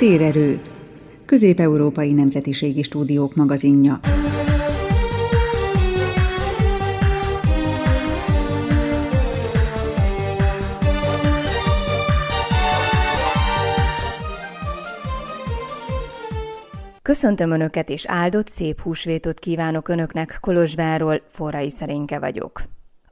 Térerő, Közép-Európai Nemzetiségi Stúdiók magazinja. Köszöntöm Önöket, és áldott szép húsvétot kívánok Önöknek Kolozsváról, Forrai Szerénke vagyok.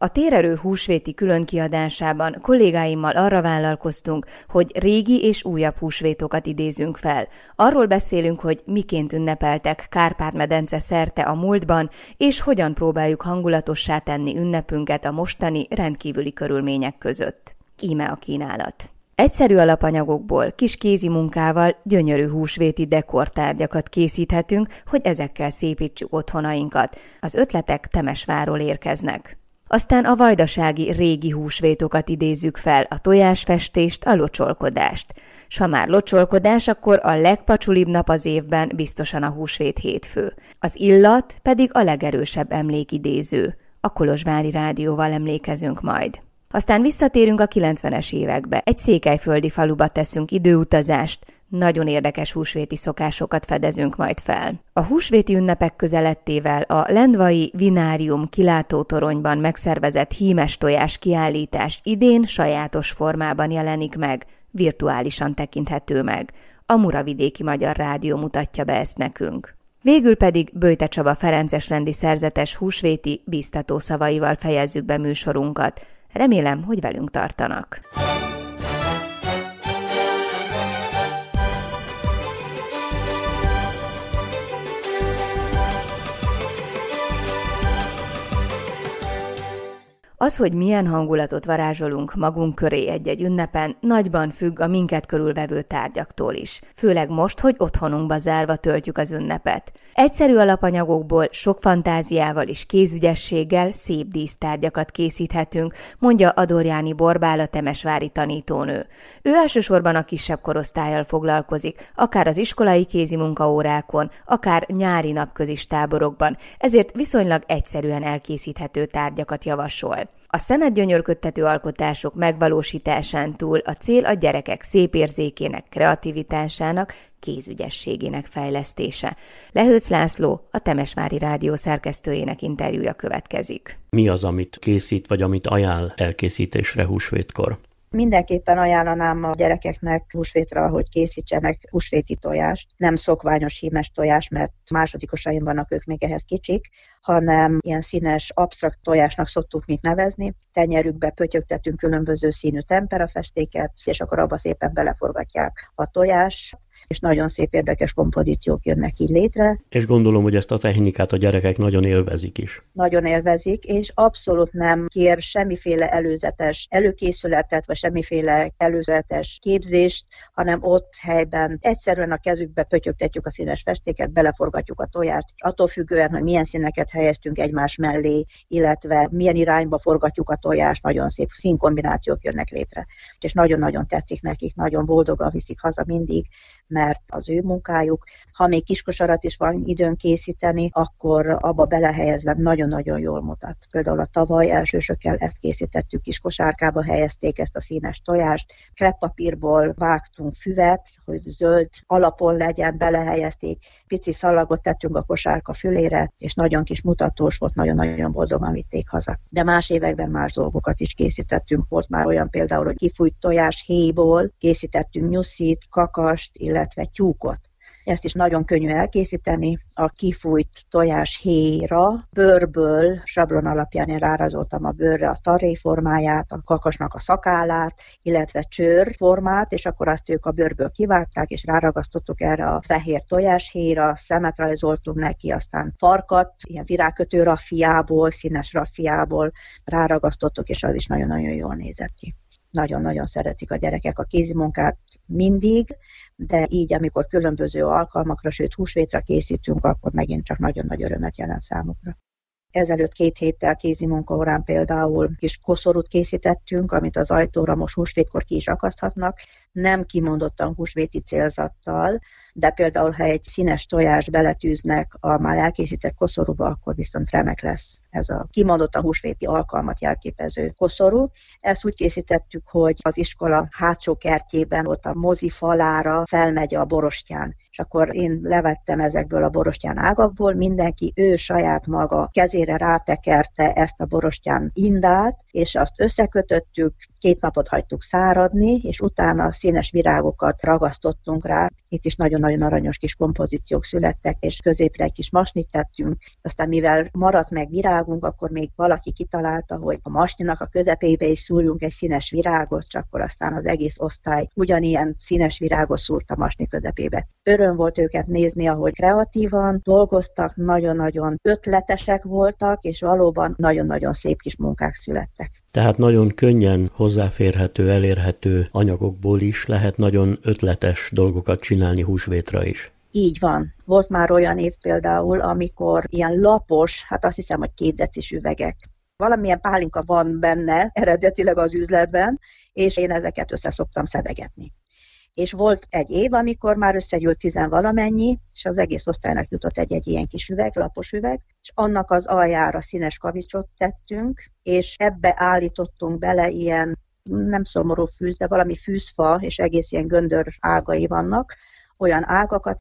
A térerő húsvéti különkiadásában kollégáimmal arra vállalkoztunk, hogy régi és újabb húsvétokat idézünk fel. Arról beszélünk, hogy miként ünnepeltek Kárpát-medence szerte a múltban, és hogyan próbáljuk hangulatossá tenni ünnepünket a mostani rendkívüli körülmények között. Íme a kínálat. Egyszerű alapanyagokból, kis kézi munkával gyönyörű húsvéti dekortárgyakat készíthetünk, hogy ezekkel szépítsük otthonainkat. Az ötletek Temesváról érkeznek. Aztán a vajdasági régi húsvétokat idézzük fel, a tojásfestést, a locsolkodást. S ha már locsolkodás, akkor a legpacsulibb nap az évben biztosan a húsvét hétfő. Az illat pedig a legerősebb emlékidéző. A Kolozsvári Rádióval emlékezünk majd. Aztán visszatérünk a 90-es évekbe. Egy székelyföldi faluba teszünk időutazást, nagyon érdekes húsvéti szokásokat fedezünk majd fel. A húsvéti ünnepek közelettével a Lendvai Vinárium kilátótoronyban megszervezett hímes tojás kiállítás idén sajátos formában jelenik meg, virtuálisan tekinthető meg. A Muravidéki Magyar Rádió mutatja be ezt nekünk. Végül pedig Böjte Csaba Ferences rendi szerzetes húsvéti biztató szavaival fejezzük be műsorunkat. Remélem, hogy velünk tartanak. Az, hogy milyen hangulatot varázsolunk magunk köré egy-egy ünnepen, nagyban függ a minket körülvevő tárgyaktól is. Főleg most, hogy otthonunkba zárva töltjük az ünnepet. Egyszerű alapanyagokból, sok fantáziával és kézügyességgel szép dísztárgyakat készíthetünk, mondja Adorjáni Borbál a temesvári tanítónő. Ő elsősorban a kisebb korosztályjal foglalkozik, akár az iskolai kézi munkaórákon, akár nyári napközis táborokban, ezért viszonylag egyszerűen elkészíthető tárgyakat javasol. A szemet gyönyörködtető alkotások megvalósításán túl a cél a gyerekek szép érzékének, kreativitásának, kézügyességének fejlesztése. Lehőc László, a Temesvári Rádió szerkesztőjének interjúja következik. Mi az, amit készít, vagy amit ajánl elkészítésre húsvétkor? Mindenképpen ajánlanám a gyerekeknek húsvétra, hogy készítsenek húsvéti tojást. Nem szokványos hímes tojás, mert másodikosaim vannak, ők még ehhez kicsik, hanem ilyen színes, absztrakt tojásnak szoktuk mit nevezni. Tenyerükbe pötyögtetünk különböző színű temperafestéket, és akkor abba szépen beleforgatják a tojás, és nagyon szép érdekes kompozíciók jönnek így létre. És gondolom, hogy ezt a technikát a gyerekek nagyon élvezik is. Nagyon élvezik, és abszolút nem kér semmiféle előzetes előkészületet, vagy semmiféle előzetes képzést, hanem ott helyben egyszerűen a kezükbe pötyögtetjük a színes festéket, beleforgatjuk a tojást, attól függően, hogy milyen színeket helyeztünk egymás mellé, illetve milyen irányba forgatjuk a tojást, nagyon szép színkombinációk jönnek létre. És nagyon-nagyon tetszik nekik, nagyon boldogan viszik haza mindig, mert az ő munkájuk. Ha még kiskosarat is van időn készíteni, akkor abba belehelyezve nagyon-nagyon jól mutat. Például a tavaly elsősökkel ezt készítettük, kiskosárkába helyezték ezt a színes tojást, kreppapírból vágtunk füvet, hogy zöld alapon legyen, belehelyezték, pici szalagot tettünk a kosárka fülére, és nagyon kis mutatós volt, nagyon-nagyon boldogan vitték haza. De más években más dolgokat is készítettünk. Volt már olyan például, hogy kifújt tojás héjból készítettünk nyuszit, kakast, illetve illetve tyúkot. Ezt is nagyon könnyű elkészíteni. A kifújt tojás héra bőrből sablon alapján én rárazoltam a bőrre a taré formáját, a kakasnak a szakállát, illetve csőr formát, és akkor azt ők a bőrből kivágták, és ráragasztottuk erre a fehér tojás héra, szemet rajzoltunk neki, aztán farkat, ilyen virágkötő raffiából, színes raffiából ráragasztottuk, és az is nagyon-nagyon jól nézett ki nagyon-nagyon szeretik a gyerekek a kézimunkát mindig, de így, amikor különböző alkalmakra, sőt húsvétra készítünk, akkor megint csak nagyon nagy örömet jelent számukra. Ezelőtt két héttel kézi munkaórán például kis koszorút készítettünk, amit az ajtóra most húsvétkor ki is akaszthatnak, nem kimondottan húsvéti célzattal, de például, ha egy színes tojás beletűznek a már elkészített koszorúba, akkor viszont remek lesz ez a kimondottan húsvéti alkalmat jelképező koszorú. Ezt úgy készítettük, hogy az iskola hátsó kertjében ott a mozi falára felmegy a borostyán és akkor én levettem ezekből a borostyán ágakból, mindenki ő saját maga kezére rátekerte ezt a borostyán indát, és azt összekötöttük, két napot hagytuk száradni, és utána színes virágokat ragasztottunk rá. Itt is nagyon-nagyon aranyos kis kompozíciók születtek, és középre egy kis masnit tettünk. Aztán mivel maradt meg virágunk, akkor még valaki kitalálta, hogy a masninak a közepébe is szúrjunk egy színes virágot, csak akkor aztán az egész osztály ugyanilyen színes virágot szúrt a masni közepébe. Öröm volt őket nézni, ahogy kreatívan dolgoztak, nagyon-nagyon ötletesek voltak, és valóban nagyon-nagyon szép kis munkák születtek. Tehát nagyon könnyen hozzáférhető, elérhető anyagokból is lehet nagyon ötletes dolgokat csinálni húsvétra is. Így van. Volt már olyan év például, amikor ilyen lapos, hát azt hiszem, hogy két decis üvegek valamilyen pálinka van benne eredetileg az üzletben, és én ezeket össze szoktam szedegetni és volt egy év, amikor már összegyűlt tizen valamennyi, és az egész osztálynak jutott egy-egy ilyen kis üveg, lapos üveg, és annak az aljára színes kavicsot tettünk, és ebbe állítottunk bele ilyen nem szomorú fűz, de valami fűzfa, és egész ilyen göndör ágai vannak, olyan ágakat,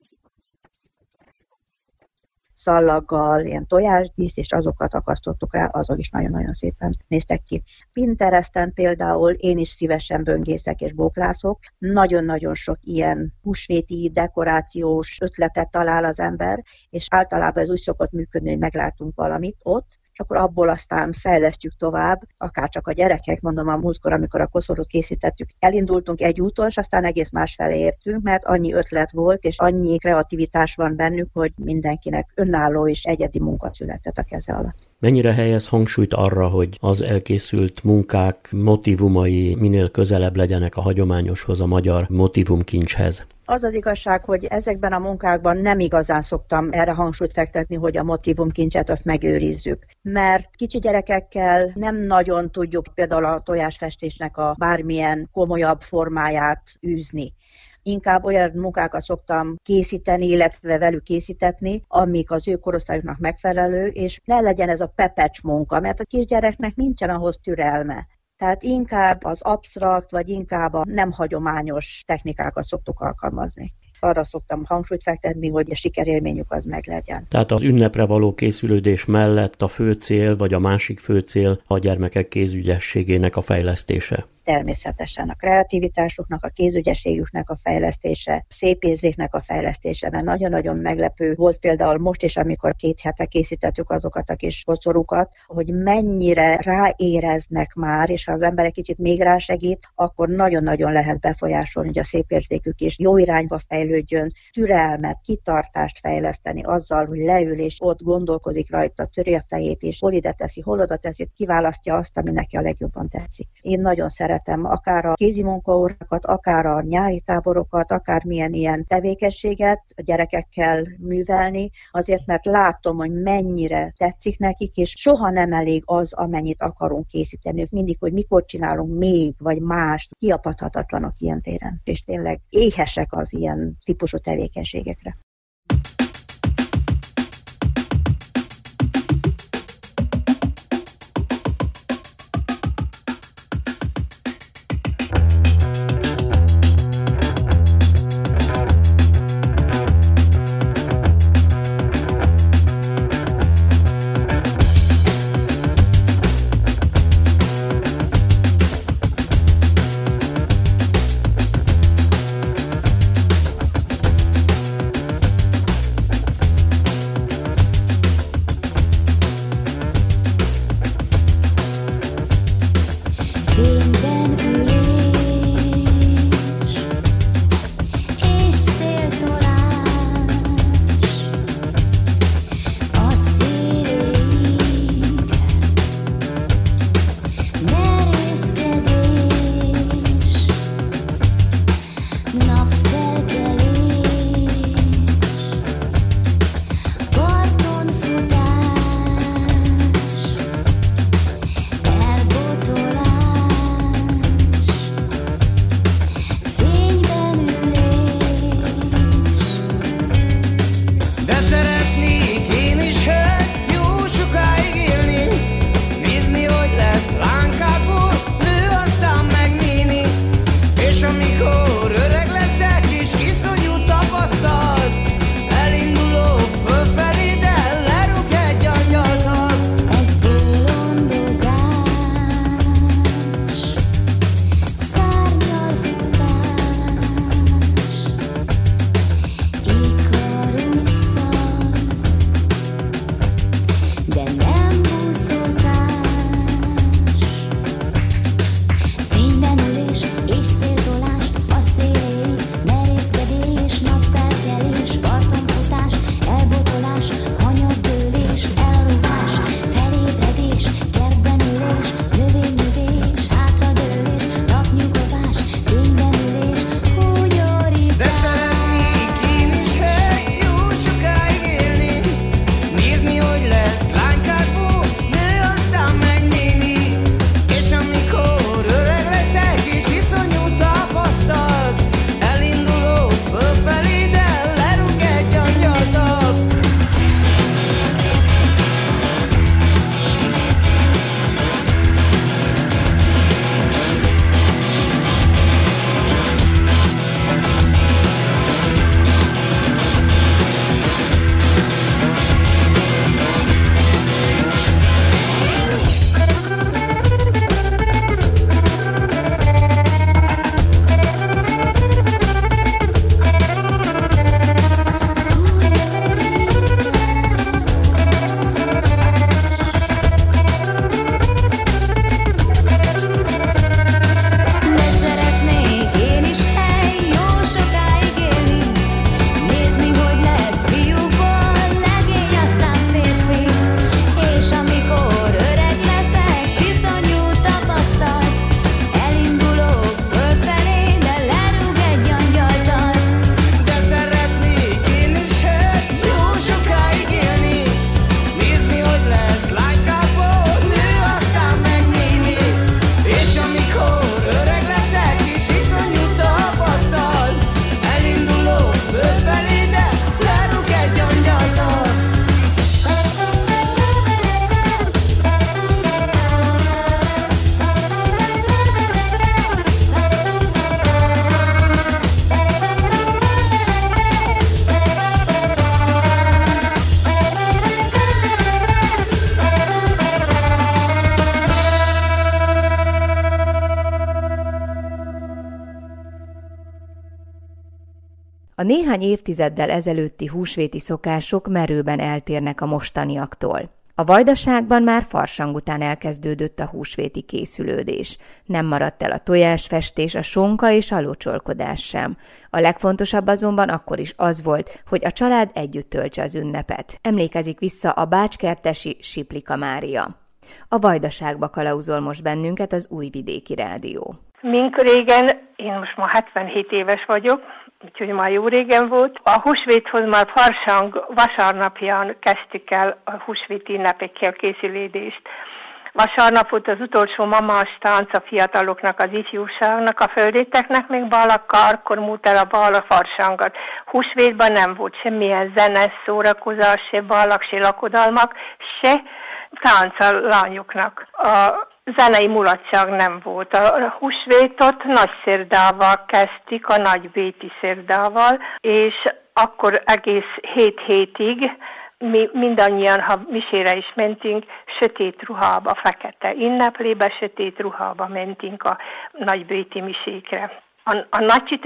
szallaggal, ilyen tojásdísz, és azokat akasztottuk rá, azok is nagyon-nagyon szépen néztek ki. Pinteresten például én is szívesen böngészek és bóklászok. Nagyon-nagyon sok ilyen húsvéti dekorációs ötletet talál az ember, és általában ez úgy szokott működni, hogy meglátunk valamit ott, akkor abból aztán fejlesztjük tovább, akár csak a gyerekek, mondom a múltkor, amikor a koszorút készítettük, elindultunk egy úton, és aztán egész másfelé értünk, mert annyi ötlet volt, és annyi kreativitás van bennük, hogy mindenkinek önálló és egyedi munka született a keze alatt. Mennyire helyez hangsúlyt arra, hogy az elkészült munkák motivumai minél közelebb legyenek a hagyományoshoz, a magyar motivumkincshez? Az az igazság, hogy ezekben a munkákban nem igazán szoktam erre hangsúlyt fektetni, hogy a motivumkincset azt megőrizzük. Mert kicsi gyerekekkel nem nagyon tudjuk például a tojásfestésnek a bármilyen komolyabb formáját űzni inkább olyan munkákat szoktam készíteni, illetve velük készítetni, amik az ő korosztályuknak megfelelő, és ne legyen ez a pepecs munka, mert a kisgyereknek nincsen ahhoz türelme. Tehát inkább az absztrakt, vagy inkább a nem hagyományos technikákat szoktuk alkalmazni arra szoktam hangsúlyt fektetni, hogy a sikerélményük az meg legyen. Tehát az ünnepre való készülődés mellett a fő cél, vagy a másik fő cél a gyermekek kézügyességének a fejlesztése természetesen a kreativitásuknak, a kézügyeségüknek a fejlesztése, szépérzéknek a fejlesztése, mert nagyon-nagyon meglepő volt például most is, amikor két hete készítettük azokat a kis kocorukat, hogy mennyire ráéreznek már, és ha az ember egy kicsit még rásegít, akkor nagyon-nagyon lehet befolyásolni, hogy a szépérzékük is jó irányba fejlődjön, türelmet, kitartást fejleszteni azzal, hogy leül és ott gondolkozik rajta, töri a fejét, és hol ide teszi, hol oda teszi, kiválasztja azt, ami neki a legjobban tetszik. Én nagyon szeretem szeretem akár a kézi munkaórákat, akár a nyári táborokat, akár milyen ilyen tevékenységet a gyerekekkel művelni, azért mert látom, hogy mennyire tetszik nekik, és soha nem elég az, amennyit akarunk készíteni. Ők mindig, hogy mikor csinálunk még, vagy mást, kiapadhatatlanok ilyen téren. És tényleg éhesek az ilyen típusú tevékenységekre. Néhány évtizeddel ezelőtti húsvéti szokások merőben eltérnek a mostaniaktól. A vajdaságban már farsang után elkezdődött a húsvéti készülődés. Nem maradt el a tojásfestés, a sonka és a locsolkodás sem. A legfontosabb azonban akkor is az volt, hogy a család együtt töltse az ünnepet. Emlékezik vissza a bácskertesi Siplika Mária. A vajdaságba kalauzol most bennünket az Újvidéki Rádió. Mink régen, én most ma 77 éves vagyok, úgyhogy már jó régen volt. A húsvéthoz már farsang vasárnapján kezdtük el a húsvéti ünnepekkel készülődést. Vasárnap volt az utolsó mamás tánc a fiataloknak, az ifjúságnak, a földéteknek még balakkal, akkor múlt el a bal a farsangat. Húsvétban nem volt semmilyen zene, szórakozás, se balak, se lakodalmak, se tánc a lányoknak. A zenei mulatság nem volt. A húsvétot nagy szérdával kezdték, a nagy béti szérdával, és akkor egész hét hétig mi mindannyian, ha misére is mentünk, sötét ruhába, fekete ünneplébe, sötét ruhába mentünk a nagybéti misékre. A, a nagy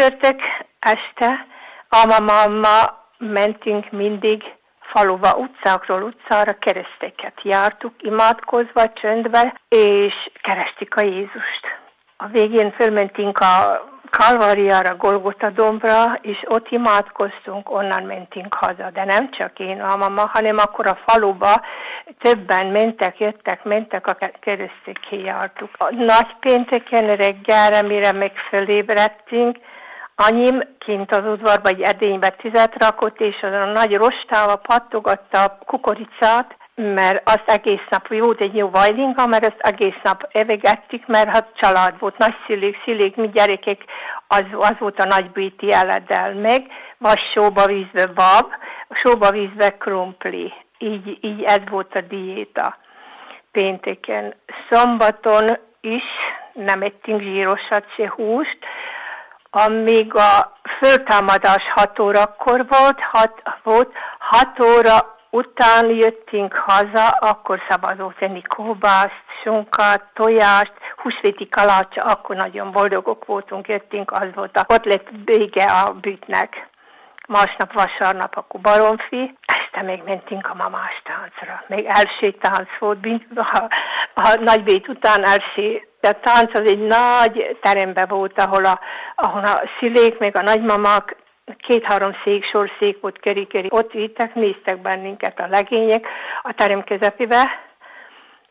este ama-mama mentünk mindig faluba, utcákról utcára kereszteket jártuk, imádkozva, csöndbe, és keresztik a Jézust. A végén fölmentünk a Kalváriára, Golgota dombra, és ott imádkoztunk, onnan mentünk haza. De nem csak én, a mama, hanem akkor a faluba többen mentek, jöttek, mentek, a keresztéké jártuk. A nagy pénteken reggelre, mire meg fölébredtünk, Anyim kint az udvarba egy edénybe tüzet rakott, és azon a nagy rostával pattogatta a kukoricát, mert azt egész nap jó, egy jó vajlinga, mert azt egész nap evegettük, mert hát család volt, nagy szülék, mi gyerekek, az, az volt a nagy bűti eleddel meg, vagy sóba vízbe bab, sóba vízbe krumpli. Így, így ez volt a diéta pénteken. Szombaton is nem ettünk zsírosat, se húst, amíg a föltámadás 6 órakor volt, 6, volt, 6 óra után jöttünk haza, akkor szabadott tenni kóbászt, sunkát, tojást, húsvéti kalácsa, akkor nagyon boldogok voltunk, jöttünk, az volt a, ott lett vége a bütnek. Másnap, vasárnap, akkor baromfi, este még mentünk a mamás táncra. Még első tánc volt, a, a nagybét után első a tánc az egy nagy terembe volt, ahol a, ahol a szülék, meg a nagymamak két-három szék, sorszék volt keri-keri. Ott vittek, néztek bennünket a legények a terem közepébe,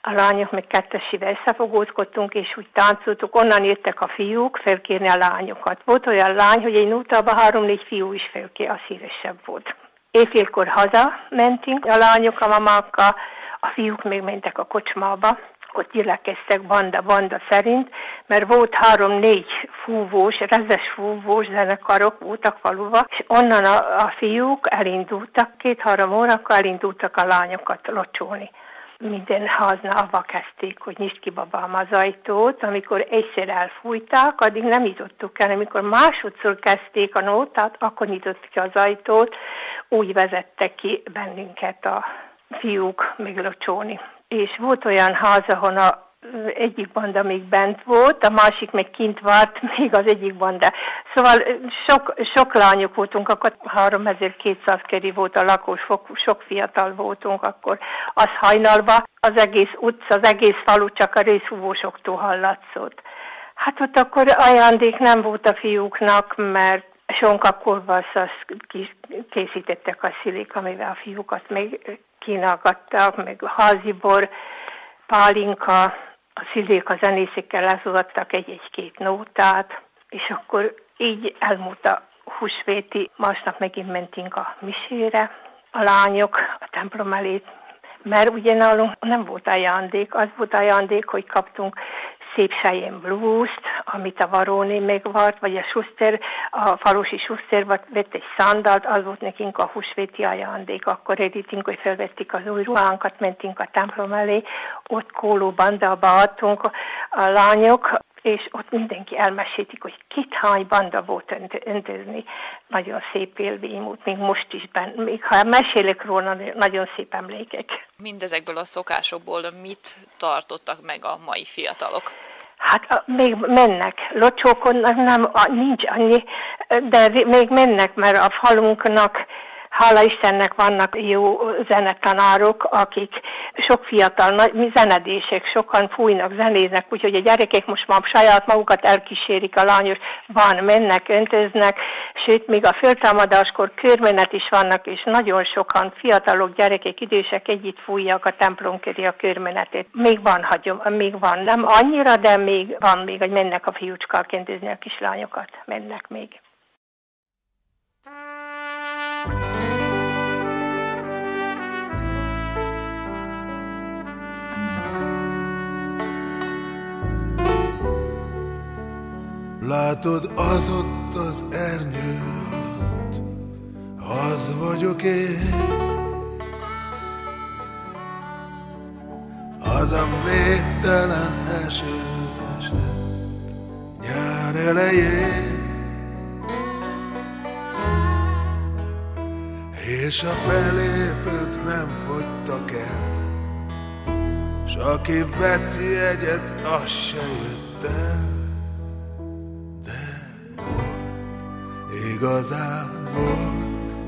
a lányok meg kettesivel összefogózkodtunk, és úgy táncoltuk, onnan jöttek a fiúk felkérni a lányokat. Volt olyan lány, hogy egy nutában három-négy fiú is felkér, az szívesebb volt. Éjfélkor haza mentünk, a lányok a mamákkal, a fiúk még mentek a kocsmába, ott gyülekeztek banda-banda szerint, mert volt három-négy fúvós, rezes fúvós zenekarok voltak faluba, és onnan a, a fiúk elindultak, két-három órakor elindultak a lányokat locsolni minden haználva kezdték, hogy nyisd ki babám az ajtót. Amikor egyszer elfújták, addig nem nyitottuk el. Amikor másodszor kezdték a nótát, akkor nyitottuk ki az ajtót. Úgy vezettek ki bennünket a fiúk meglocsolni és volt olyan ház, ahol a egyik banda még bent volt, a másik meg kint várt, még az egyik banda. Szóval sok, sok lányok voltunk, akkor 3200 keri volt a lakós, sok fiatal voltunk, akkor az hajnalba az egész utca, az egész falu csak a részhúvósoktól hallatszott. Hát ott akkor ajándék nem volt a fiúknak, mert sonka kolbaszt készítettek a szülék, amivel a fiúkat még kínálgattak, meg házibor, pálinka, a szülék a zenészekkel lezugattak egy-egy-két nótát, és akkor így elmúlt a húsvéti, másnap megint mentünk a misére, a lányok a templom elé, mert ugye nálunk nem volt ajándék, az volt ajándék, hogy kaptunk szép Cheyenne blues-t, amit a Varóni megvart, vagy a Schuster, a falusi Schuster vett egy szandalt, az volt nekünk a húsvéti ajándék. Akkor edítünk, hogy felvettük az új ruhánkat, mentünk a templom elé, ott kóló bandába adtunk a lányok, és ott mindenki elmesétik, hogy kit hány banda volt öntözni. Nagyon szép élmény volt, még most is benne. Még ha mesélek róla, nagyon szép emlékek. Mindezekből a szokásokból mit tartottak meg a mai fiatalok? Hát még mennek, locsókodnak, nem, nincs annyi de még mennek, mert a falunknak hála Istennek vannak jó zenetanárok, akik sok fiatal nagy, zenedések, sokan fújnak, zenéznek, úgyhogy a gyerekek most már saját magukat elkísérik a lányos, van, mennek, öntöznek, sőt, még a föltámadáskor körmenet is vannak, és nagyon sokan fiatalok, gyerekek, idősek együtt fújják a templom köré a körmenetét. Még van, hagyom, még van, nem annyira, de még van még, hogy mennek a fiúcskák öntözni a kislányokat, mennek még. Látod az ott az ernyő alatt, az vagyok én. Az a végtelen eső esett nyár elején. És a belépők nem fogytak el, S aki vett jegyet, az se jött el. Igazán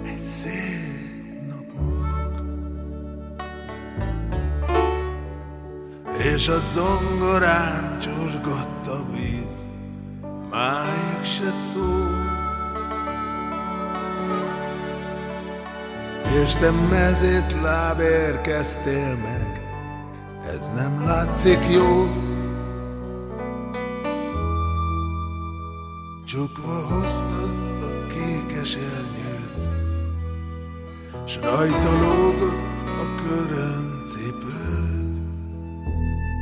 egy szép napunk. És a zongorán csurgott a víz, máig se szó. És te mezét láb érkeztél meg, ez nem látszik jó. Csukva hoztad rajta lógott a köröncipőd,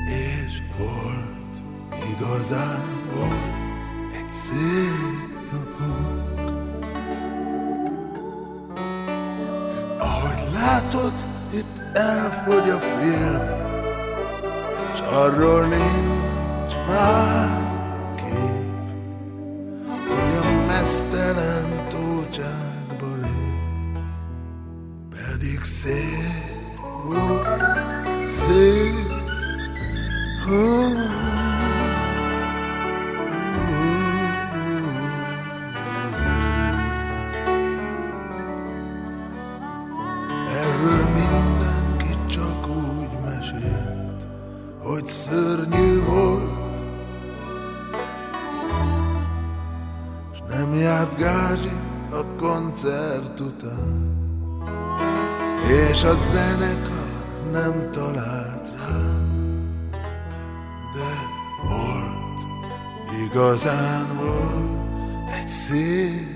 És volt, igazán volt egy szép napunk. Ahogy látod, itt elfogy a film, S arról nincs koncert után, és a zenekar igazán volt egy szép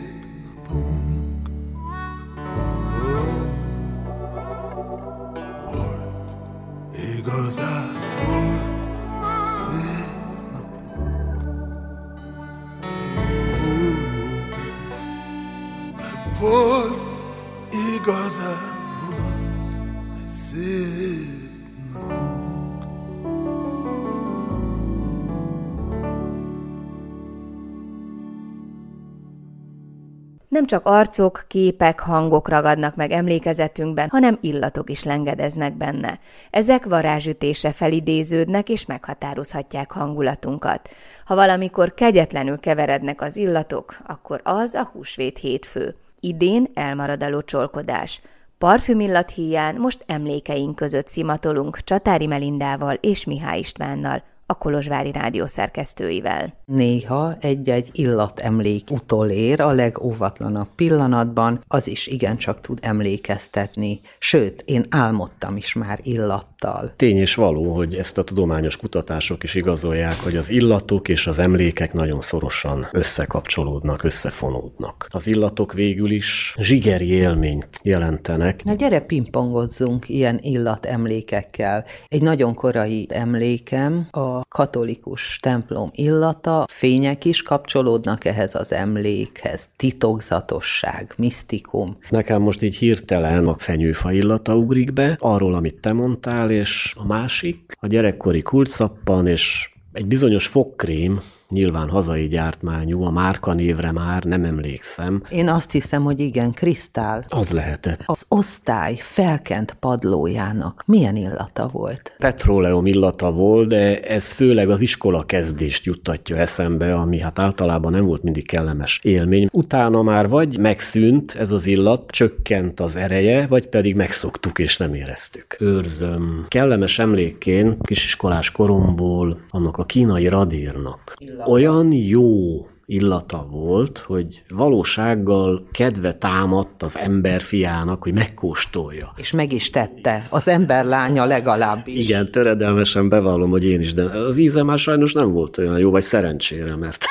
Nem csak arcok, képek, hangok ragadnak meg emlékezetünkben, hanem illatok is lengedeznek benne. Ezek varázsütésre felidéződnek és meghatározhatják hangulatunkat. Ha valamikor kegyetlenül keverednek az illatok, akkor az a húsvét hétfő. Idén elmarad a locsolkodás. Parfümillat híján most emlékeink között szimatolunk Csatári Melindával és Mihály Istvánnal, a Kolozsvári Rádió szerkesztőivel. Néha egy-egy illatemlék utolér a legóvatlanabb pillanatban, az is igencsak tud emlékeztetni, sőt, én álmodtam is már illattal. Tény és való, hogy ezt a tudományos kutatások is igazolják, hogy az illatok és az emlékek nagyon szorosan összekapcsolódnak, összefonódnak. Az illatok végül is zsigeri élményt jelentenek. Na gyere pingpongozzunk ilyen illatemlékekkel. Egy nagyon korai emlékem a katolikus templom illata, fények is kapcsolódnak ehhez az emlékhez, titokzatosság, misztikum. Nekem most így hirtelen a fenyőfa illata ugrik be, arról, amit te mondtál, és a másik, a gyerekkori kulcsszappan, és egy bizonyos fogkrém, nyilván hazai gyártmányú, a márka névre már nem emlékszem. Én azt hiszem, hogy igen, Krisztál. Az lehetett. Az osztály felkent padlójának milyen illata volt? Petróleum illata volt, de ez főleg az iskola kezdést juttatja eszembe, ami hát általában nem volt mindig kellemes élmény. Utána már vagy megszűnt ez az illat, csökkent az ereje, vagy pedig megszoktuk és nem éreztük. Őrzöm. Kellemes emlékén kisiskolás koromból annak a kínai radírnak. Olyan jó illata volt, hogy valósággal kedve támadt az ember fiának, hogy megkóstolja. És meg is tette, az ember lánya legalábbis. Igen, töredelmesen bevallom, hogy én is, de az íze már sajnos nem volt olyan jó, vagy szerencsére, mert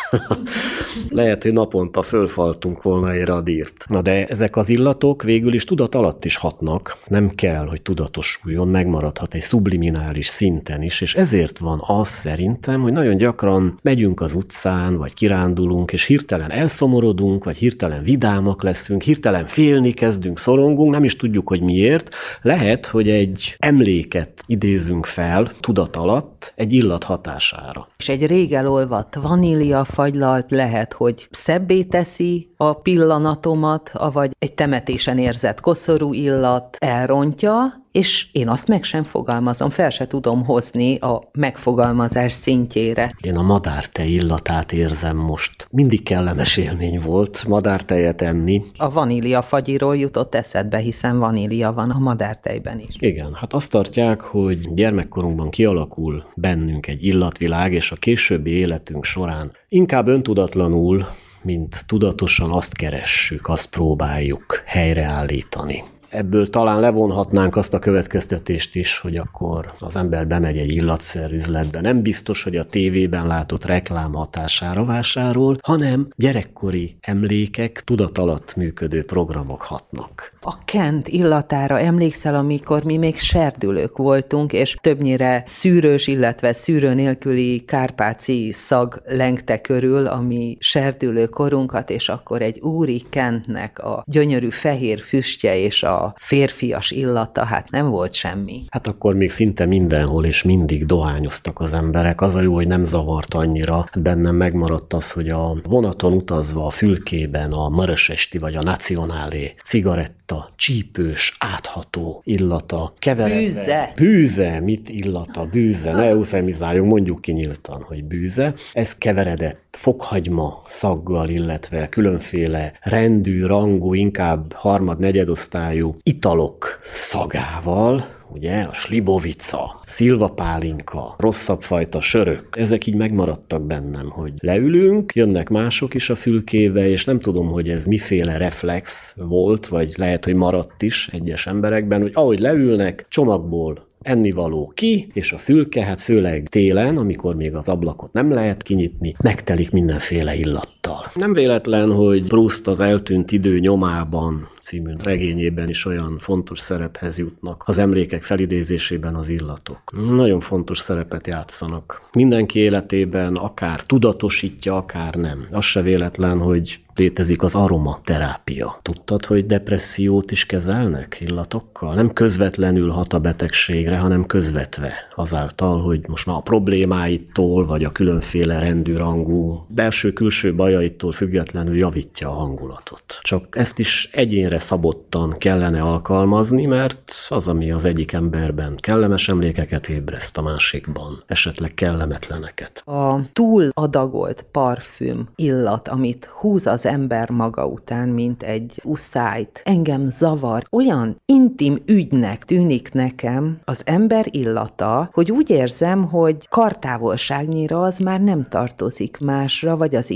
lehet, hogy naponta fölfaltunk volna egy radírt. Na de ezek az illatok végül is tudat alatt is hatnak, nem kell, hogy tudatosuljon, megmaradhat egy subliminális szinten is, és ezért van az szerintem, hogy nagyon gyakran megyünk az utcán, vagy kirándulunk, megfordulunk, és hirtelen elszomorodunk, vagy hirtelen vidámak leszünk, hirtelen félni kezdünk, szorongunk, nem is tudjuk, hogy miért. Lehet, hogy egy emléket idézünk fel tudat alatt egy illat hatására. És egy rég elolvadt vanília fagylalt lehet, hogy szebbé teszi a pillanatomat, avagy egy temetésen érzett koszorú illat elrontja, és én azt meg sem fogalmazom, fel se tudom hozni a megfogalmazás szintjére. Én a madártej illatát érzem most. Mindig kellemes élmény volt madártejet enni. A vanília fagyiról jutott eszedbe, hiszen vanília van a madártejben is. Igen, hát azt tartják, hogy gyermekkorunkban kialakul bennünk egy illatvilág, és a későbbi életünk során inkább öntudatlanul mint tudatosan azt keressük, azt próbáljuk helyreállítani. Ebből talán levonhatnánk azt a következtetést is, hogy akkor az ember bemegy egy illatszerüzletbe. Nem biztos, hogy a tévében látott reklám hatására vásárol, hanem gyerekkori emlékek tudat alatt működő programok hatnak. A Kent illatára emlékszel, amikor mi még serdülők voltunk, és többnyire szűrős, illetve szűrő nélküli kárpáci szag lengte körül, ami serdülő korunkat, és akkor egy úri Kentnek a gyönyörű fehér füstje és a férfias illata, hát nem volt semmi. Hát akkor még szinte mindenhol és mindig dohányoztak az emberek. Az a jó, hogy nem zavart annyira. Bennem megmaradt az, hogy a vonaton utazva a fülkében a Maresesti vagy a Nacionálé cigaretta, csípős, átható illata, keveredve. Bűze. Bűze, mit illata, bűze, ne eufemizáljunk, mondjuk kinyíltan, hogy bűze. Ez keveredett fokhagyma szaggal, illetve különféle rendű, rangú, inkább harmad-negyedosztályú italok szagával, ugye, a slibovica, szilvapálinka, rosszabb fajta sörök, ezek így megmaradtak bennem, hogy leülünk, jönnek mások is a fülkébe, és nem tudom, hogy ez miféle reflex volt, vagy lehet, hogy maradt is egyes emberekben, hogy ahogy leülnek, csomagból ennivaló ki, és a fülke, hát főleg télen, amikor még az ablakot nem lehet kinyitni, megtelik mindenféle illattal. Nem véletlen, hogy Proust az eltűnt idő nyomában című regényében is olyan fontos szerephez jutnak az emlékek felidézésében az illatok. Nagyon fontos szerepet játszanak. Mindenki életében akár tudatosítja, akár nem. Az se véletlen, hogy létezik az aromaterápia. Tudtad, hogy depressziót is kezelnek illatokkal? Nem közvetlenül hat a betegségre, hanem közvetve. Azáltal, hogy most már a problémáitól, vagy a különféle rendű rangú belső-külső bajaitól függetlenül javítja a hangulatot. Csak ezt is egyénre szabottan kellene alkalmazni, mert az, ami az egyik emberben kellemes emlékeket ébreszt, a másikban esetleg kellemetleneket. A túl adagolt parfüm illat, amit húz az ember maga után, mint egy uszájt. Engem zavar. Olyan intim ügynek tűnik nekem az ember illata, hogy úgy érzem, hogy kartávolságnyira az már nem tartozik másra, vagy az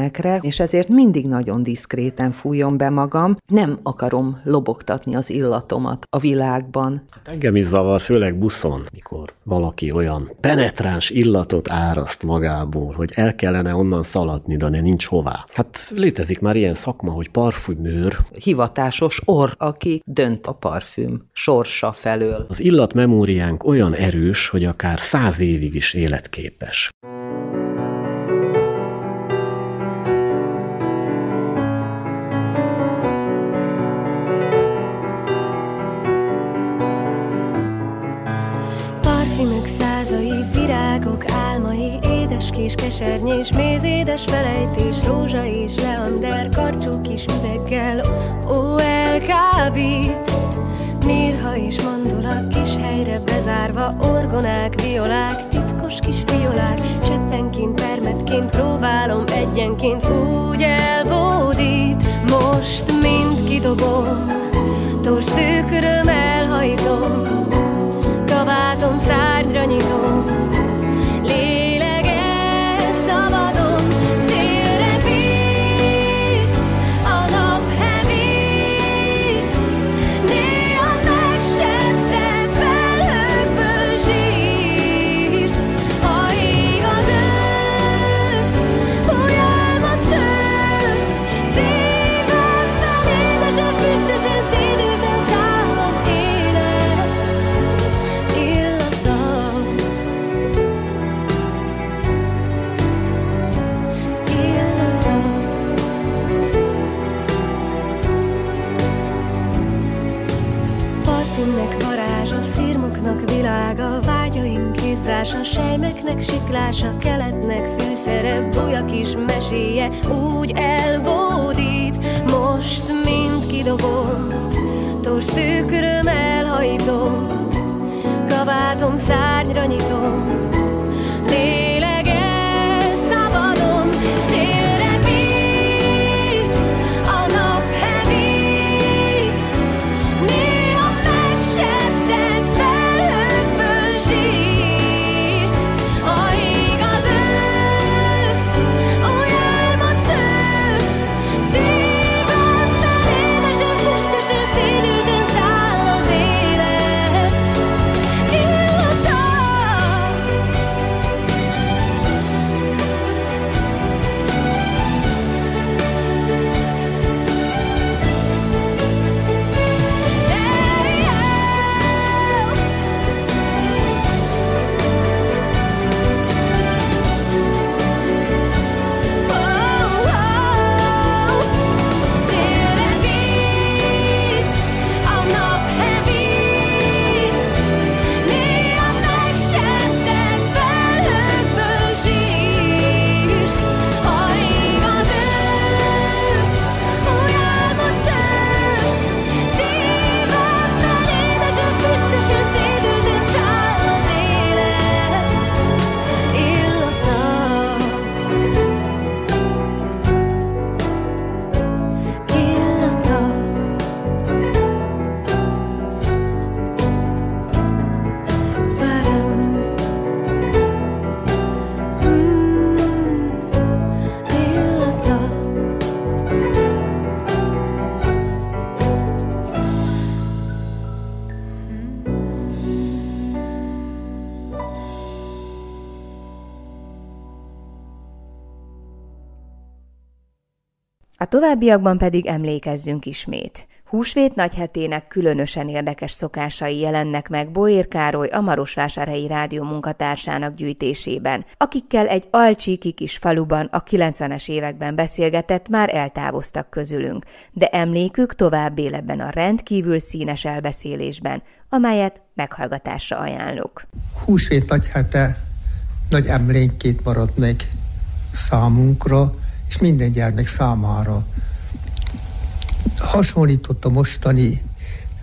idegenekre, és ezért mindig nagyon diszkréten fújom be magam. Nem akarom lobogtatni az illatomat a világban. Hát engem is zavar, főleg buszon, mikor valaki olyan penetráns illatot áraszt magából, hogy el kellene onnan szaladni, de nincs hová. Hát létezik már ilyen szakma, hogy parfümőr. Hivatásos orr, aki dönt a parfüm sorsa felől. Az illatmemóriánk olyan erős, hogy akár száz évig is életképes. Kis kesernyés, méz édes felejtés, rózsa és leander, karcsú kis üveggel, ó, elkábít. Mirha és mandula kis helyre bezárva, orgonák, violák, titkos kis fiolák, cseppenként, permetként próbálom egyenként úgy elbódít. Most mind kidobom, torz tüköröm elhajtom, kabátom szárnyra nyitom, a sejmeknek siklása, keletnek fűszere, búja kis meséje úgy elbódít. Most mind kidobom, tors tükröm elhajtom, kabátom szárnyra nyitom, továbbiakban pedig emlékezzünk ismét. Húsvét nagyhetének különösen érdekes szokásai jelennek meg Boér Károly a Marosvásárhelyi Rádió munkatársának gyűjtésében, akikkel egy alcsíki kis faluban a 90-es években beszélgetett, már eltávoztak közülünk, de emlékük tovább él ebben a rendkívül színes elbeszélésben, amelyet meghallgatásra ajánlok. Húsvét nagyhete nagy emlékként maradt meg számunkra, és minden gyermek számára. Hasonlított a mostani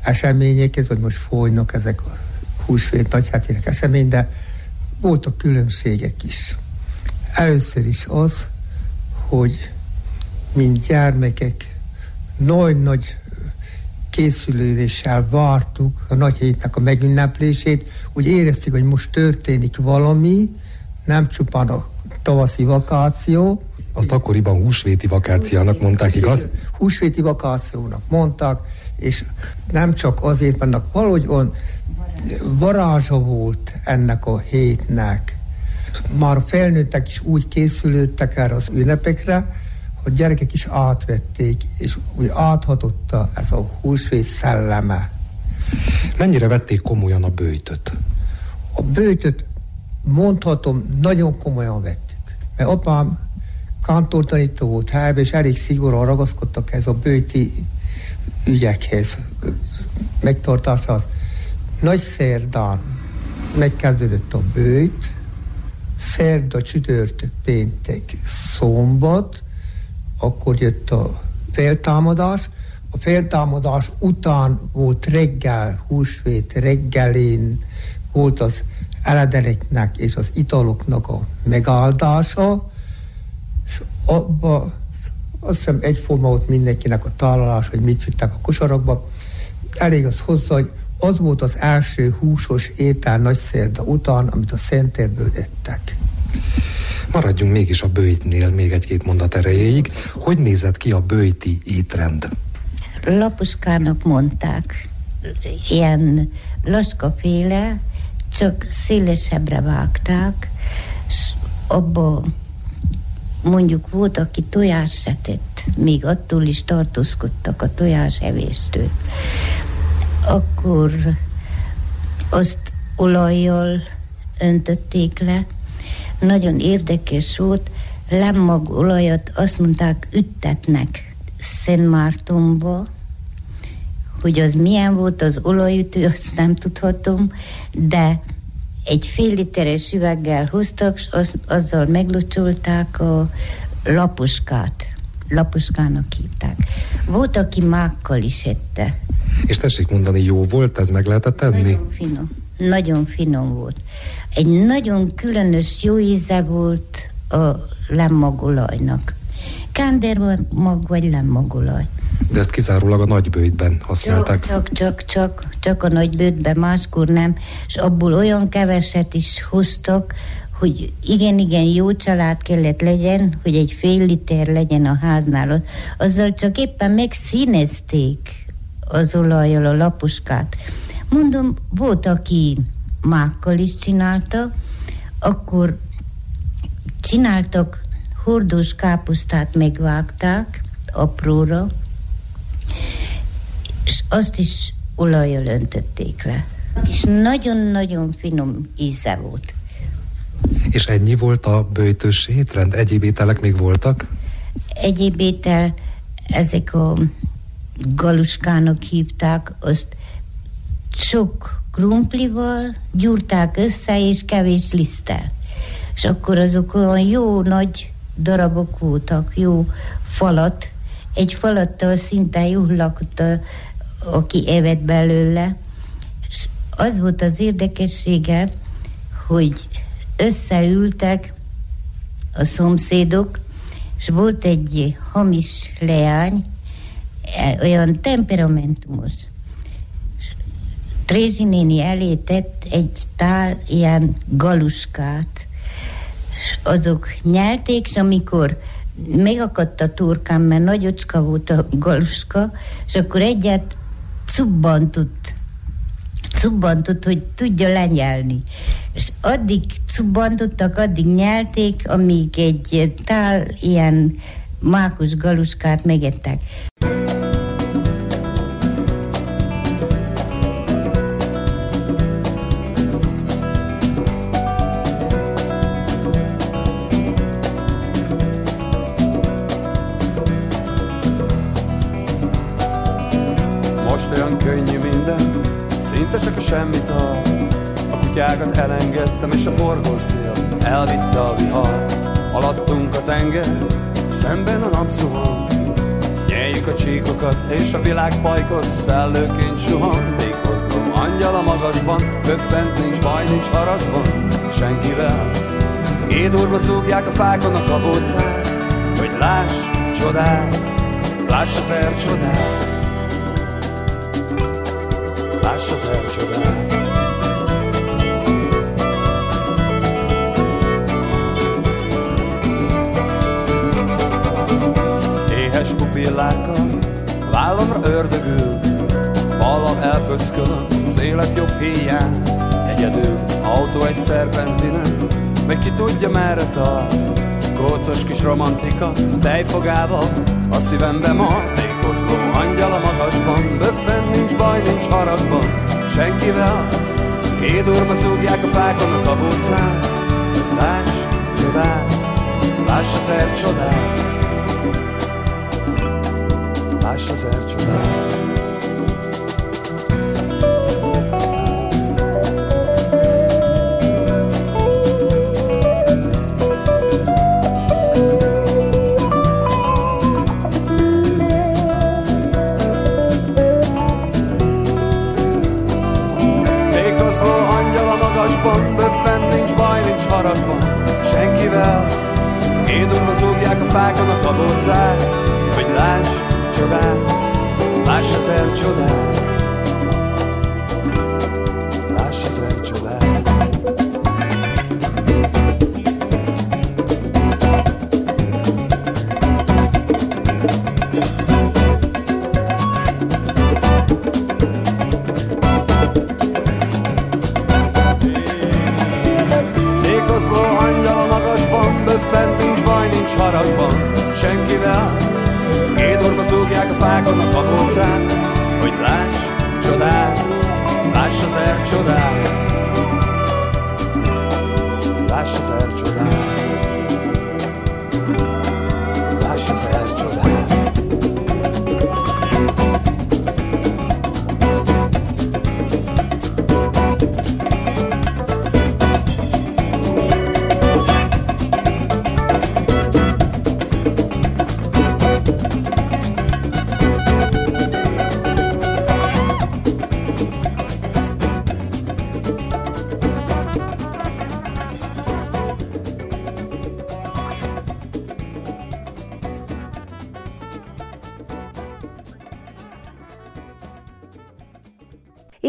eseményekhez, hogy most folynak ezek a húsvét nagyhetének esemény, de voltak különbségek is. Először is az, hogy mint gyermekek nagy-nagy készülődéssel vártuk a nagy hétnek a megünneplését, úgy éreztük, hogy most történik valami, nem csupán a tavaszi vakáció, azt akkoriban húsvéti vakációnak mondták, igaz? Húsvéti vakációnak mondták, és nem csak azért, mert valahogy on varázsa volt ennek a hétnek. Már felnőttek is úgy készülődtek erre az ünnepekre, hogy gyerekek is átvették, és úgy áthatotta ez a húsvét szelleme. Mennyire vették komolyan a bőjtöt? A bőjtöt mondhatom, nagyon komolyan vettük. Mert apám kantortanító volt Háb, és elég szigorúan ragaszkodtak ez a bőti ügyekhez, megtartáshoz. Nagy szerdán megkezdődött a bőjt, szerda, csütörtök, péntek, szombat, akkor jött a feltámadás. A feltámadás után volt reggel, húsvét reggelén volt az eledeneknek és az italoknak a megáldása, és abba azt hiszem egyforma volt mindenkinek a találás, hogy mit vittek a kosarakba. Elég az hozzá, hogy az volt az első húsos étel nagyszerda után, amit a Szentérből ettek. Maradjunk mégis a bőjtnél még egy-két mondat erejéig. Hogy nézett ki a bőjti étrend? Lapuskának mondták, ilyen laskaféle, csak szélesebbre vágták, és abba mondjuk volt, aki tojás se még attól is tartózkodtak a tojás evéstől. Akkor azt olajjal öntötték le, nagyon érdekes volt, lemmag olajat azt mondták üttetnek Szent Mártonba, hogy az milyen volt az olajütő, azt nem tudhatom, de egy fél literes üveggel hoztak, és az, azzal meglocsolták a laposkát. Laposkának hívták. Volt, aki mákkal is ette. És tessék mondani, jó volt, ez meg lehetett tenni? Nagyon finom. Nagyon finom volt. Egy nagyon különös jó íze volt a lemmagolajnak. Kándermag vagy lemmagolaj. De ezt kizárólag a nagybőjtben használták. Csak, csak, csak, csak, a nagybőjtben, máskor nem. És abból olyan keveset is hoztak, hogy igen, igen, jó család kellett legyen, hogy egy fél liter legyen a háznál. Azzal csak éppen megszínezték az olajjal a lapuskát. Mondom, volt, aki mákkal is csinálta, akkor csináltak hordós káposztát megvágták apróra, és azt is olajjal öntötték le. És nagyon-nagyon finom íze volt. És ennyi volt a bőjtős étrend? Egyéb ételek még voltak? Egyéb étel, ezek a galuskának hívták, azt sok krumplival gyúrták össze, és kevés liszttel. És akkor azok olyan jó nagy darabok voltak, jó falat, egy falattal szinte jól lakott, a, aki evett belőle. És az volt az érdekessége, hogy összeültek a szomszédok, és volt egy hamis leány, e, olyan temperamentumos. Trézsi néni elé tett egy tál ilyen galuskát, és azok nyelték, és amikor megakadt a turkám, mert nagyocska volt a galuska, és akkor egyet cubbantott, cubbantott, hogy tudja lenyelni. És addig cubbantottak, addig nyelték, amíg egy tál ilyen mákos galuskát megettek. Csíkokat, és a világ pajkos szellőként suhan. Tékozló angyal a magasban, köffent nincs baj, nincs haragban, senkivel. Édurba zúgják a fákon a kabócát, hogy láss csodát, láss az er csodát láss az elcsodát. Éhes pupillákkal vállamra ördögül, ballal elpöckölöm az élet jobb híján, egyedül autó egy szerpentinen, meg ki tudja merre tart, kócos kis romantika, tejfogával a szívembe ma tékozló angyal a magasban, böffen nincs baj, nincs haragban, senkivel, két urba szúgják a fákon a kabócán. Láss csodát, láss az láss ezer csodát. magasban Böffen nincs baj, nincs haragban Senkivel Édorba zúgják a fákon a kabócát Hogy láss, csodát, láss ezer csodát,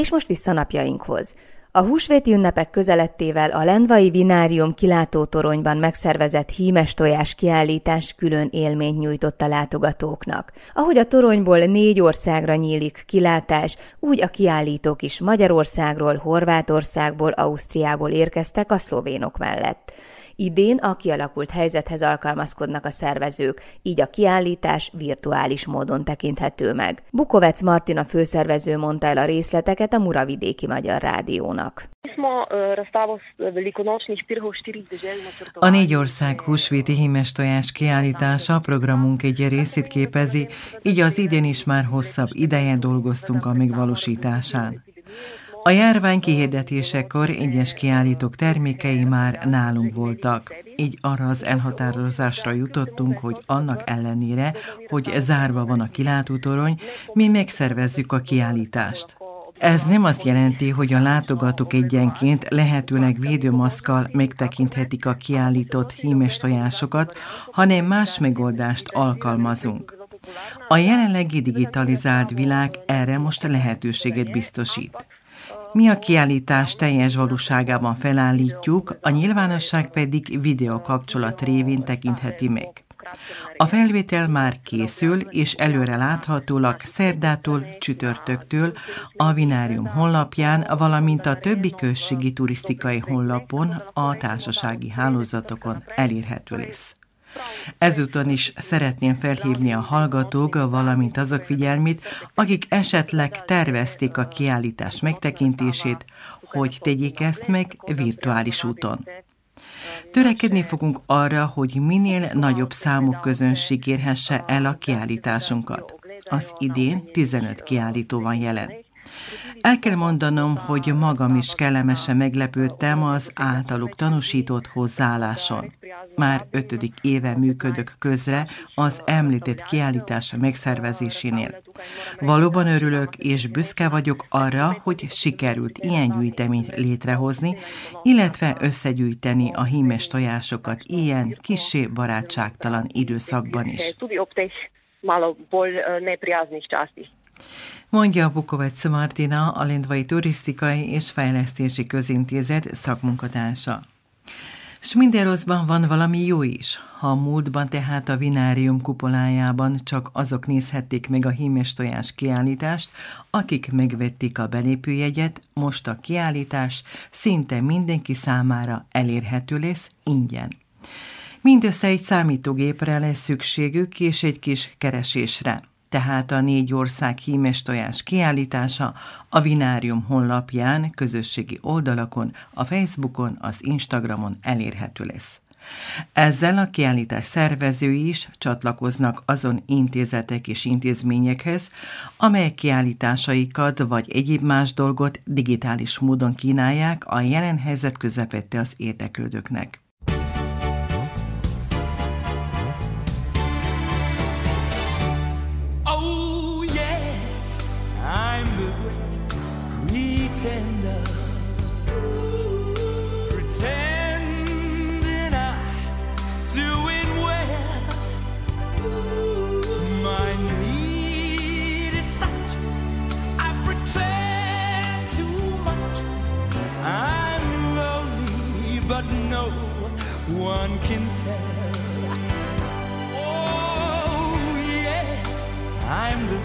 És most vissza napjainkhoz. A húsvéti ünnepek közelettével a Lendvai Vinárium kilátótoronyban megszervezett hímes tojás kiállítás külön élményt nyújtott a látogatóknak. Ahogy a toronyból négy országra nyílik kilátás, úgy a kiállítók is Magyarországról, Horvátországból, Ausztriából érkeztek a szlovénok mellett. Idén a kialakult helyzethez alkalmazkodnak a szervezők, így a kiállítás virtuális módon tekinthető meg. Bukovec Martina főszervező mondta el a részleteket a Muravidéki Magyar Rádiónak. A négy ország húsvéti hímes tojás kiállítása a programunk egy részét képezi, így az idén is már hosszabb ideje dolgoztunk a megvalósításán. A járvány kihirdetésekor egyes kiállítók termékei már nálunk voltak. Így arra az elhatározásra jutottunk, hogy annak ellenére, hogy zárva van a kilátótorony, mi megszervezzük a kiállítást. Ez nem azt jelenti, hogy a látogatók egyenként lehetőleg védőmaszkal megtekinthetik a kiállított hímes tojásokat, hanem más megoldást alkalmazunk. A jelenlegi digitalizált világ erre most lehetőséget biztosít. Mi a kiállítás teljes valóságában felállítjuk, a nyilvánosság pedig videokapcsolat révén tekintheti meg. A felvétel már készül, és előre láthatólag szerdától, csütörtöktől a Vinárium honlapján, valamint a többi községi turisztikai honlapon, a társasági hálózatokon elérhető lesz. Ezúton is szeretném felhívni a hallgatók, valamint azok figyelmét, akik esetleg tervezték a kiállítás megtekintését, hogy tegyék ezt meg virtuális úton. Törekedni fogunk arra, hogy minél nagyobb számú közönség érhesse el a kiállításunkat. Az idén 15 kiállító van jelen. El kell mondanom, hogy magam is kellemesen meglepődtem az általuk tanúsított hozzáálláson. Már ötödik éve működök közre az említett kiállítása megszervezésénél. Valóban örülök és büszke vagyok arra, hogy sikerült ilyen gyűjteményt létrehozni, illetve összegyűjteni a hímes tojásokat ilyen kisé barátságtalan időszakban is. Mondja Bukovec Martina, a Lendvai Turisztikai és Fejlesztési Közintézet szakmunkatársa. S minden rosszban van valami jó is. Ha a múltban tehát a vinárium kupolájában csak azok nézhették meg a hímes tojás kiállítást, akik megvették a belépőjegyet, most a kiállítás szinte mindenki számára elérhető lesz ingyen. Mindössze egy számítógépre lesz szükségük és egy kis keresésre tehát a négy ország hímes tojás kiállítása a Vinárium honlapján, közösségi oldalakon, a Facebookon, az Instagramon elérhető lesz. Ezzel a kiállítás szervezői is csatlakoznak azon intézetek és intézményekhez, amelyek kiállításaikat vagy egyéb más dolgot digitális módon kínálják a jelen helyzet közepette az érdeklődőknek. Tell. Oh, yes, I'm the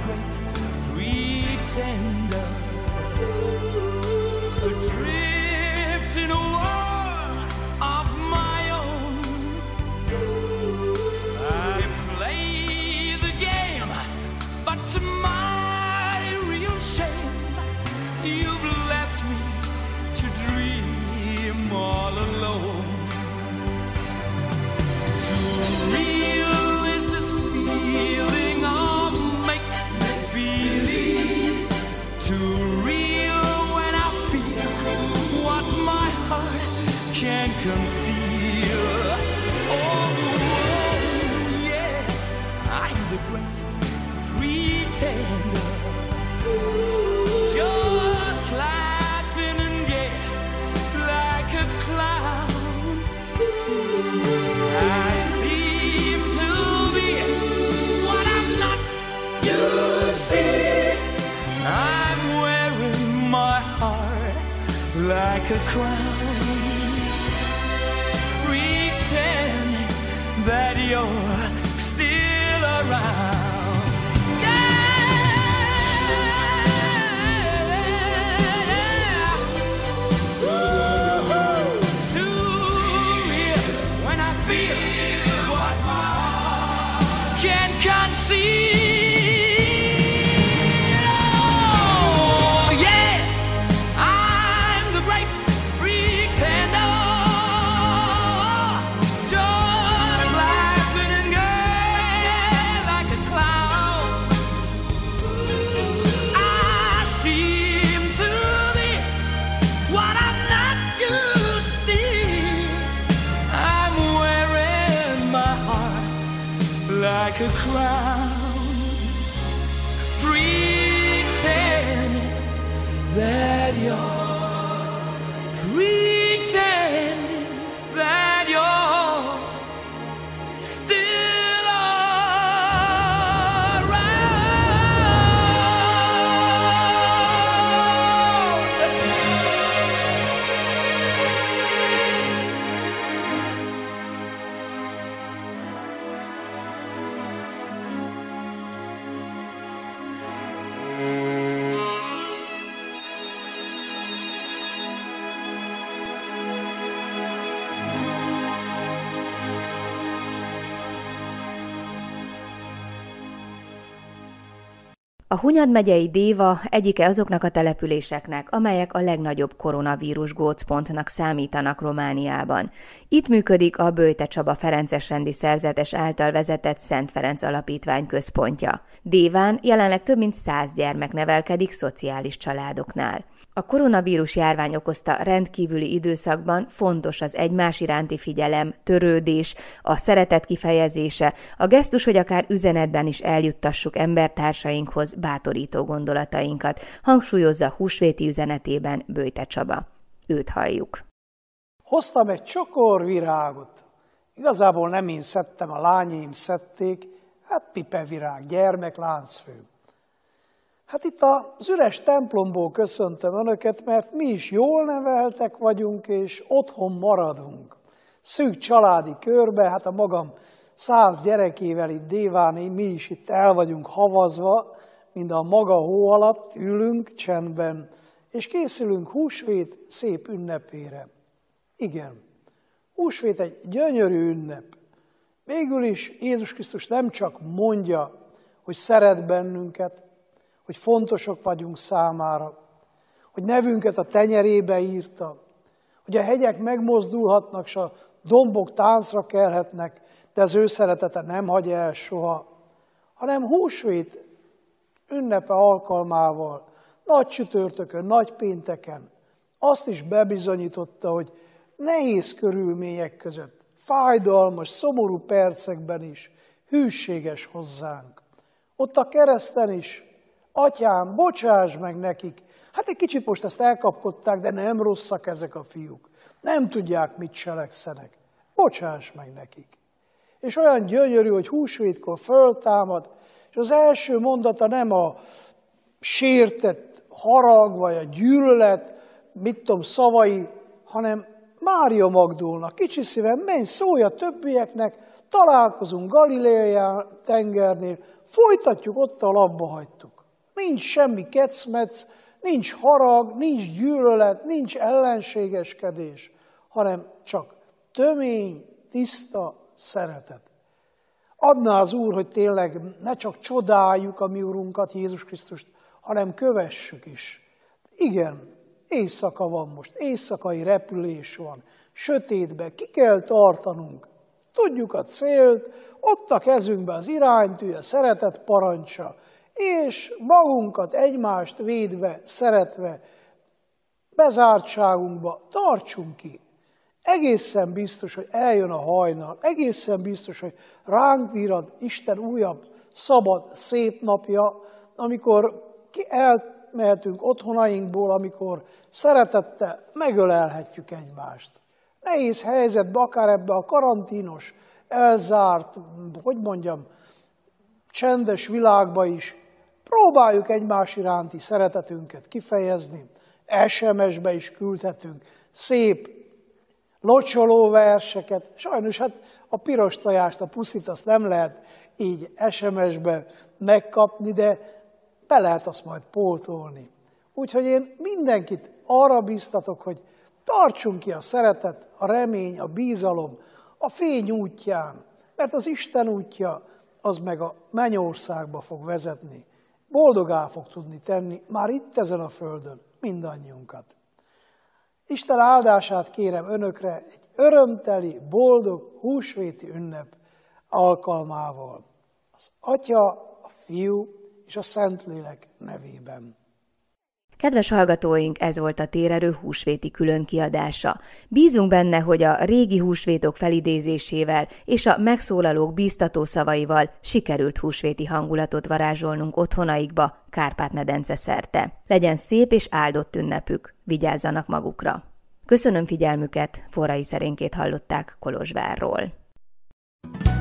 great pretender. Like a clown. I seem to be what I'm not. You see I'm wearing my heart like a crown, pretending that you're around. A Hunyad megyei Déva egyike azoknak a településeknek, amelyek a legnagyobb koronavírus gócpontnak számítanak Romániában. Itt működik a Böjte Csaba Ferences rendi szerzetes által vezetett Szent Ferenc Alapítvány központja. Déván jelenleg több mint száz gyermek nevelkedik szociális családoknál. A koronavírus járvány okozta rendkívüli időszakban fontos az egymás iránti figyelem, törődés, a szeretet kifejezése, a gesztus, hogy akár üzenetben is eljuttassuk embertársainkhoz bátorító gondolatainkat, hangsúlyozza húsvéti üzenetében Bőte Csaba. Őt halljuk. Hoztam egy csokor virágot. Igazából nem én szedtem, a lányaim szedték, hát pipevirág, gyermek, láncfő. Hát itt az üres templomból köszöntöm Önöket, mert mi is jól neveltek vagyunk, és otthon maradunk. Szűk családi körbe, hát a magam száz gyerekével itt Déváni, mi is itt el vagyunk havazva, mind a maga hó alatt ülünk csendben, és készülünk húsvét szép ünnepére. Igen, húsvét egy gyönyörű ünnep. Végül is Jézus Krisztus nem csak mondja, hogy szeret bennünket, hogy fontosak vagyunk számára, hogy nevünket a tenyerébe írta, hogy a hegyek megmozdulhatnak, és a dombok táncra kelhetnek, de az ő szeretete nem hagy el soha, hanem húsvét ünnepe alkalmával, nagy csütörtökön, nagy pénteken azt is bebizonyította, hogy nehéz körülmények között, fájdalmas, szomorú percekben is hűséges hozzánk. Ott a kereszten is Atyám, bocsáss meg nekik. Hát egy kicsit most ezt elkapkodták, de nem rosszak ezek a fiúk. Nem tudják, mit cselekszenek. Bocsáss meg nekik. És olyan gyönyörű, hogy húsvétkor föltámad, és az első mondata nem a sértett harag, vagy a gyűlölet, mit tudom, szavai, hanem Mária Magdolna, kicsi szívem, menj, szólj a többieknek, találkozunk Galileá tengernél, folytatjuk ott, a labba hagytuk. Nincs semmi kecmec, nincs harag, nincs gyűlölet, nincs ellenségeskedés, hanem csak tömény, tiszta szeretet. Adná az Úr, hogy tényleg ne csak csodáljuk a mi Urunkat, Jézus Krisztust, hanem kövessük is. Igen, éjszaka van most, éjszakai repülés van, sötétbe, ki kell tartanunk. Tudjuk a célt, ott a kezünkben az iránytű, a szeretet parancsa, és magunkat egymást védve, szeretve, bezártságunkba tartsunk ki. Egészen biztos, hogy eljön a hajnal, egészen biztos, hogy ránk virad Isten újabb, szabad, szép napja, amikor elmehetünk otthonainkból, amikor szeretettel megölelhetjük egymást. Nehéz helyzetbe, akár ebbe a karantínos, elzárt, hogy mondjam, csendes világba is próbáljuk egymás iránti szeretetünket kifejezni, SMS-be is küldhetünk szép, locsoló verseket. Sajnos hát a piros tojást, a puszit azt nem lehet így SMS-be megkapni, de be lehet azt majd pótolni. Úgyhogy én mindenkit arra biztatok, hogy tartsunk ki a szeretet, a remény, a bízalom, a fény útján, mert az Isten útja az meg a mennyországba fog vezetni. Boldogá fog tudni tenni már itt ezen a földön mindannyiunkat. Isten áldását kérem önökre egy örömteli, boldog, húsvéti ünnep alkalmával. Az Atya, a Fiú és a Szentlélek nevében. Kedves hallgatóink, ez volt a Térerő húsvéti külön kiadása. Bízunk benne, hogy a régi húsvétok felidézésével és a megszólalók bíztató szavaival sikerült húsvéti hangulatot varázsolnunk otthonaikba, Kárpát-medence szerte. Legyen szép és áldott ünnepük, vigyázzanak magukra. Köszönöm figyelmüket, forrai szerénkét hallották Kolozsvárról. the